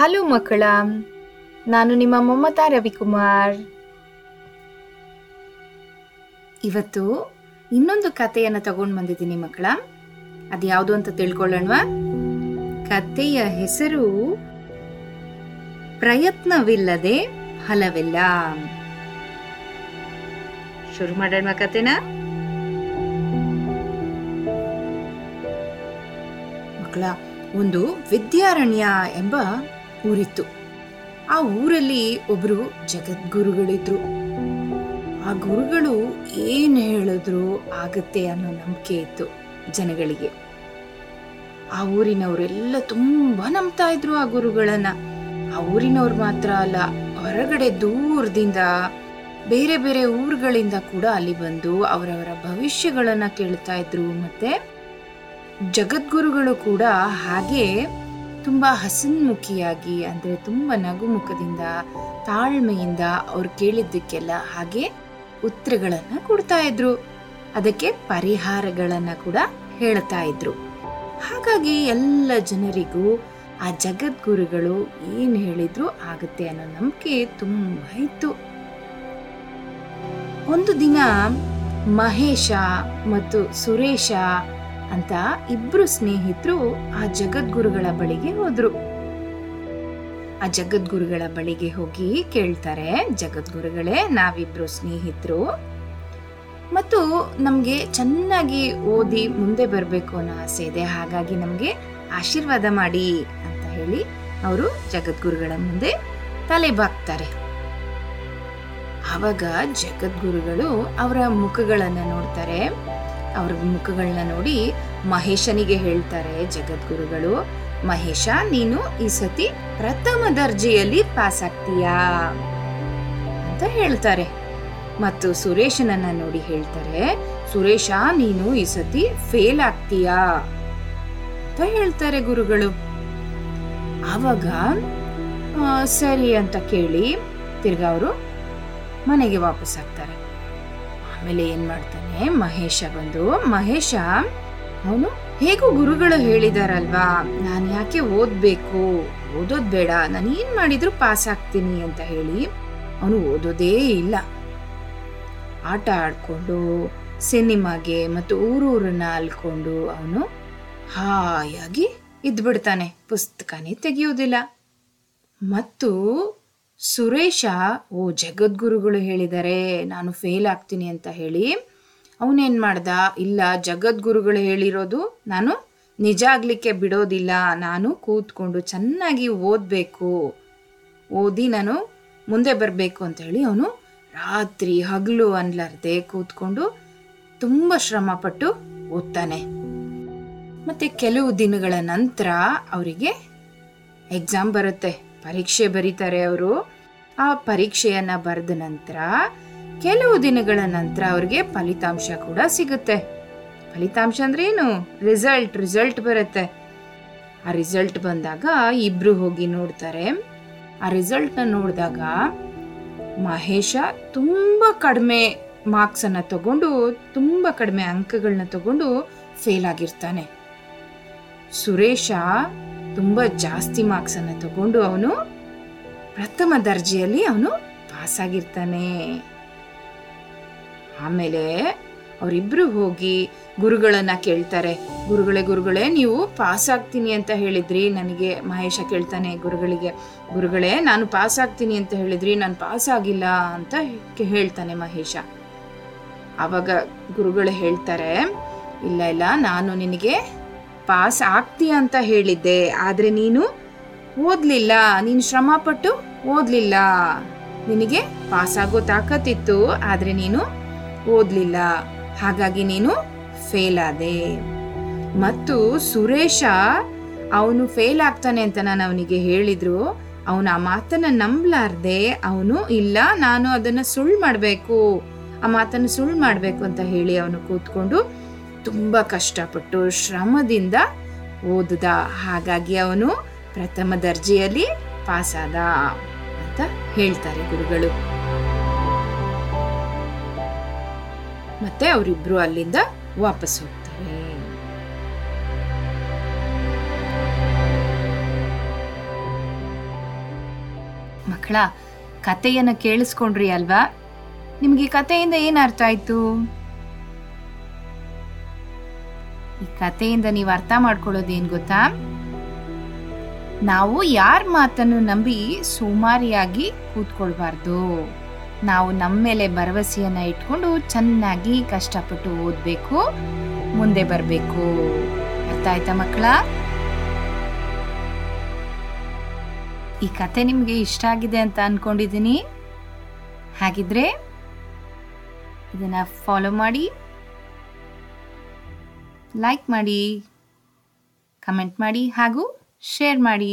Hello ಮಕ್ಕಳ, ನಾನು ನಿಮ್ಮ ಮಮತಾ ರವಿಕುಮಾರ್. ಇವತ್ತು ಇನ್ನೊಂದು ಕಥೆಯನ್ನು ತಗೊಂಡು ಬಂದಿದ್ದೀನಿ ಮಕ್ಕಳ. ಅದು ಯಾವುದು ಅಂತ ತಿಳ್ಕೊಳ್ಳೋಣವಾ? ಕಥೆಯ ಹೆಸರು ಪ್ರಯತ್ನವಿಲ್ಲದೆ ಫಲವಿಲ್ಲ. ಶುರು ಮಾಡೋಣ ಕಥೆನ? ಮಕ್ಕಳ, ಒಂದು ವಿದ್ಯಾರಣ್ಯ ಎಂಬ ಊರಿತ್ತು. ಆ ಊರಲ್ಲಿ ಒಬ್ರು ಜಗದ್ಗುರುಗಳಿದ್ರು. ಆ ಗುರುಗಳು ಏನು ಹೇಳಿದ್ರು ಆಗತ್ತೆ ಅನ್ನೋ ನಂಬಿಕೆ ಇತ್ತು ಜನಗಳಿಗೆ. ಆ ಊರಿನವರೆಲ್ಲ ತುಂಬಾ ನಂಬ್ತಾ ಇದ್ರು ಆ ಗುರುಗಳನ್ನ. ಆ ಊರಿನವ್ರು ಮಾತ್ರ ಅಲ್ಲ, ಹೊರಗಡೆ ದೂರದಿಂದ ಬೇರೆ ಬೇರೆ ಊರುಗಳಿಂದ ಕೂಡ ಅಲ್ಲಿ ಬಂದು ಅವರವರ ಭವಿಷ್ಯಗಳನ್ನ ಕೇಳ್ತಾ ಇದ್ರು ಮತ್ತೆ ಜಗದ್ಗುರುಗಳು ಕೂಡ ಹಾಗೆ ತುಂಬಾ ಹಸನ್ಮುಖಿಯಾಗಿ, ಅಂದರೆ ತುಂಬ ನಗುಮುಖದಿಂದ, ತಾಳ್ಮೆಯಿಂದ ಅವ್ರು ಕೇಳಿದ್ದಕ್ಕೆಲ್ಲ ಹಾಗೆ ಉತ್ತರಗಳನ್ನು ಕೊಡ್ತಾ ಇದ್ರು. ಅದಕ್ಕೆ ಪರಿಹಾರಗಳನ್ನು ಕೂಡ ಹೇಳ್ತಾ ಇದ್ರು. ಹಾಗಾಗಿ ಎಲ್ಲ ಜನರಿಗೂ ಆ ಜಗದ್ಗುರುಗಳು ಏನು ಹೇಳಿದ್ರು ಆಗುತ್ತೆ ಅನ್ನೋ ನಂಬಿಕೆ ತುಂಬ ಇತ್ತು. ಒಂದು ದಿನ ಮಹೇಶ ಮತ್ತು ಸುರೇಶ ಅಂತ ಇಬ್ರು ಸ್ನೇಹಿತರು ಆ ಜಗದ್ಗುರುಗಳ ಬಳಿಗೆ ಹೋದ್ರು. ಆ ಜಗದ್ಗುರುಗಳ ಬಳಿಗೆ ಹೋಗಿ ಕೇಳ್ತಾರೆ, ಜಗದ್ಗುರುಗಳೇ, ನಾವಿಬ್ರು ಸ್ನೇಹಿತರು. ಮತ್ತು ನಮಗೆ ಚೆನ್ನಾಗಿ ಓದಿ ಮುಂದೆ ಬರಬೇಕು ಅನ್ನೋ ಆಸೆ ಇದೆ, ಹಾಗಾಗಿ ನಮಗೆ ಆಶೀರ್ವಾದ ಮಾಡಿ ಅಂತ ಹೇಳಿ ಅವರು ಜಗದ್ಗುರುಗಳ ಮುಂದೆ ತಲೆ ಬಾಗ್ತಾರೆ. ಆವಾಗ ಜಗದ್ಗುರುಗಳು ಅವರ ಮುಖಗಳನ್ನ ನೋಡ್ತಾರೆ. ಅವ್ರ ಮುಖಗಳನ್ನ ನೋಡಿ ಮಹೇಶನಿಗೆ ಹೇಳ್ತಾರೆ, ಜಗದ್ಗುರುಗಳು, ಮಹೇಶ, ನೀನು ಈ ಸತಿ ಪ್ರಥಮ ದರ್ಜೆಯಲ್ಲಿ ಪಾಸ್ ಆಗ್ತೀಯಾ? ಅಂತ ಹೇಳ್ತಾರೆ. ಮತ್ತು ಸುರೇಶನನ್ನ ನೋಡಿ ಹೇಳ್ತಾರೆ, ಸುರೇಶ, ನೀನು ಈ ಸತಿ ಫೇಲ್ ಆಗ್ತೀಯಾ? ಅಂತ ಹೇಳ್ತಾರೆ ಗುರುಗಳು. ಆವಾಗ ಸರಿ ಅಂತ ಕೇಳಿ ತಿರ್ಗ ಅವರು ಮನೆಗೆ ವಾಪಸ್ ಆಗ್ತಾರೆ. ಆಮೇಲೆ ಏನ್ ಮಾಡ್ತಾನೆ? ಮಹೇಶ ಬಂದು, ಮಹೇಶ, ಅವನು ಹೇಗೂ ಗುರುಗಳು ಹೇಳಿದಾರಲ್ವಾ? ನಾನು ಯಾಕೆ ಓದ್ಬೇಕು? ಓದೋದ್ ಬೇಡ. ನಾನು ಏನ್ ಮಾಡಿದ್ರು ಪಾಸ್ ಆಗ್ತೀನಿ ಅಂತ ಹೇಳಿ ಅವನು ಓದೋದೇ ಇಲ್ಲ. ಆಟ ಆಡ್ಕೊಂಡು, ಸಿನಿಮಾಗೆ ಮತ್ತು ಊರೂರನ್ನ ಅಲ್ಕೊಂಡು ಅವನು ಹಾಯಾಗಿ ಇದ್ಬಿಡ್ತಾನೆ. ಪುಸ್ತಕನೇ ತೆಗೆಯೋದಿಲ್ಲ. ಮತ್ತು ಸುರೇಶ, ಓ ಜಗದ್ಗುರುಗಳು ಹೇಳಿದ್ದಾರೆ ನಾನು ಫೇಲ್ ಆಗ್ತೀನಿ ಅಂತ ಹೇಳಿ ಅವನೇನು ಮಾಡ್ದ? ಇಲ್ಲ, ಜಗದ್ಗುರುಗಳು ಹೇಳಿರೋದು ನಾನು ನಿಜ ಆಗಲಿಕ್ಕೆ ಬಿಡೋದಿಲ್ಲ, ನಾನು ಕೂತ್ಕೊಂಡು ಚೆನ್ನಾಗಿ ಓದಬೇಕು, ಓದಿ ನಾನು ಮುಂದೆ ಬರಬೇಕು ಅಂತ ಹೇಳಿ ಅವನು ರಾತ್ರಿ ಹಗಲು ಅನ್ಲಾರ್ದೆ ಕೂತ್ಕೊಂಡು ತುಂಬ ಶ್ರಮಪಟ್ಟು ಓದ್ತಾನೆ. ಮತ್ತೆ ಕೆಲವು ದಿನಗಳ ನಂತರ ಅವರಿಗೆ ಎಕ್ಸಾಮ್ ಬರುತ್ತೆ. ಪರೀಕ್ಷೆ ಬರೀತಾರೆ ಅವರು. ಆ ಪರೀಕ್ಷೆಯನ್ನ ಬರೆದ ನಂತರ ಕೆಲವು ದಿನಗಳ ನಂತರ ಅವ್ರಿಗೆ ಫಲಿತಾಂಶ ಕೂಡ ಸಿಗುತ್ತೆ. ಫಲಿತಾಂಶ ಅಂದ್ರೆ ಏನು? ರಿಸಲ್ಟ್ ರಿಸಲ್ಟ್ ಬರುತ್ತೆ. ಆ ರಿಸಲ್ಟ್ ಬಂದಾಗ ಇಬ್ರು ಹೋಗಿ ನೋಡ್ತಾರೆ. ಆ ರಿಸಲ್ಟ್ನ ನೋಡಿದಾಗ ಮಹೇಶ ತುಂಬ ಕಡಿಮೆ ಮಾರ್ಕ್ಸ್ ಅನ್ನ ತಗೊಂಡು, ತುಂಬ ಕಡಿಮೆ ಅಂಕಗಳನ್ನ ತಗೊಂಡು ಫೇಲ್ ಆಗಿರ್ತಾನೆ. ಸುರೇಶ ತುಂಬ ಜಾಸ್ತಿ ಮಾರ್ಕ್ಸ್ ಅನ್ನ ತಗೊಂಡು ಅವನು ಪ್ರಥಮ ದರ್ಜೆಯಲ್ಲಿ ಅವನು ಪಾಸ್ ಆಗಿರ್ತಾನೆ. ಆಮೇಲೆ ಅವರಿಬ್ಬರು ಹೋಗಿ ಗುರುಗಳನ್ನ ಕೇಳ್ತಾರೆ. ಗುರುಗಳೇ ಗುರುಗಳೇ, ನೀವು ಪಾಸ್ ಆಗ್ತೀನಿ ಅಂತ ಹೇಳಿದ್ರಿ, ನನಗೆ ಮಹೇಶ ಕೇಳ್ತಾನೆ ಗುರುಗಳಿಗೆ. ಗುರುಗಳೇ, ನಾನು ಪಾಸ್ ಆಗ್ತೀನಿ ಅಂತ ಹೇಳಿದ್ರಿ, ನಾನು ಪಾಸ್ ಆಗಿಲ್ಲ ಅಂತ ಹೇಳ್ತಾನೆ ಮಹೇಶ. ಆವಾಗ ಗುರುಗಳು ಹೇಳ್ತಾರೆ, ಇಲ್ಲ ಇಲ್ಲ, ನಾನು ನಿನಗೆ ಪಾಸ್ ಆಗ್ತೀಯ ಅಂತ ಹೇಳಿದ್ದೆ, ಆದ್ರೆ ನೀನು ಓದ್ಲಿಲ್ಲ. ನೀನು ಶ್ರಮ ಪಟ್ಟು ಓದ್ಲಿಲ್ಲ. ನಿನಗೆ ಪಾಸ್ ಆಗೋ ತಾಕತ್ತಿತ್ತು, ಆದ್ರೆ ನೀನು ಓದ್ಲಿಲ್ಲ. ಹಾಗಾಗಿ ನೀನು ಫೇಲ್ ಆದೆ. ಮತ್ತು ಸುರೇಶ, ಅವನು ಫೇಲ್ ಆಗ್ತಾನೆ ಅಂತ ನಾನು ಅವನಿಗೆ ಹೇಳಿದ್ರು. ಅವನು ಆ ಮಾತನ್ನ ನಂಬಲಾರ್ದೆ, ಅವನು, ಇಲ್ಲ, ನಾನು ಅದನ್ನ ಸುಳ್ಳು ಮಾಡಬೇಕು. ಆ ಮಾತನ್ನು ಸುಳ್ಳು ಮಾಡಬೇಕು ಅಂತ ಹೇಳಿ ಅವನು ಕೂತ್ಕೊಂಡು ತುಂಬಾ ಕಷ್ಟಪಟ್ಟು ಶ್ರಮದಿಂದ ಓದುದ. ಹಾಗಾಗಿ ಅವನು ಪ್ರಥಮ ದರ್ಜೆಯಲ್ಲಿ ಪಾಸಾದ ಅಂತ ಹೇಳ್ತಾರೆ ಗುರುಗಳು. ಮತ್ತೆ ಅವರಿಬ್ರು ಅಲ್ಲಿಂದ ವಾಪಸ್ ಹೋಗ್ತಾರೆ. ಮಕ್ಕಳ ಕಥೆಯನ್ನು ಕೇಳಿಸ್ಕೊಂಡ್ರಿ ಅಲ್ವಾ? ನಿಮ್ಗೆ ಕಥೆಯಿಂದ ಏನ್ ಅರ್ಥ ಆಯ್ತು? ಈ ಕಥೆಯಿಂದ ನೀವು ಅರ್ಥ ಮಾಡ್ಕೊಳ್ಳೋದೇನ್ ಗೊತ್ತಾ? ನಾವು ಯಾರ ಮಾತನ್ನು ನಂಬಿ ಸುಮಾರಿಯಾಗಿ ಕೂತ್ಕೊಳ್ಬಾರ್ದು. ನಾವು ನಮ್ಮ ಮೇಲೆ ಭರವಸೆಯನ್ನ ಇಟ್ಕೊಂಡು ಚೆನ್ನಾಗಿ ಕಷ್ಟಪಟ್ಟು ಓದ್ಬೇಕು, ಮುಂದೆ ಬರಬೇಕು. ಅರ್ಥ ಆಯ್ತಾ ಮಕ್ಕಳ? ಈ ಕತೆ ನಿಮಗೆ ಇಷ್ಟ ಆಗಿದೆ ಅಂತ ಅನ್ಕೊಂಡಿದ್ದೀನಿ ಹಾಗಿದ್ರೆ ಇದನ್ನ ಫಾಲೋ ಮಾಡಿ. ಲೈಕ್ ಮಾಡಿ ಕಮೆಂಟ್ ಮಾಡಿ ಹಾಗೂ ಶೇರ್ ಮಾಡಿ.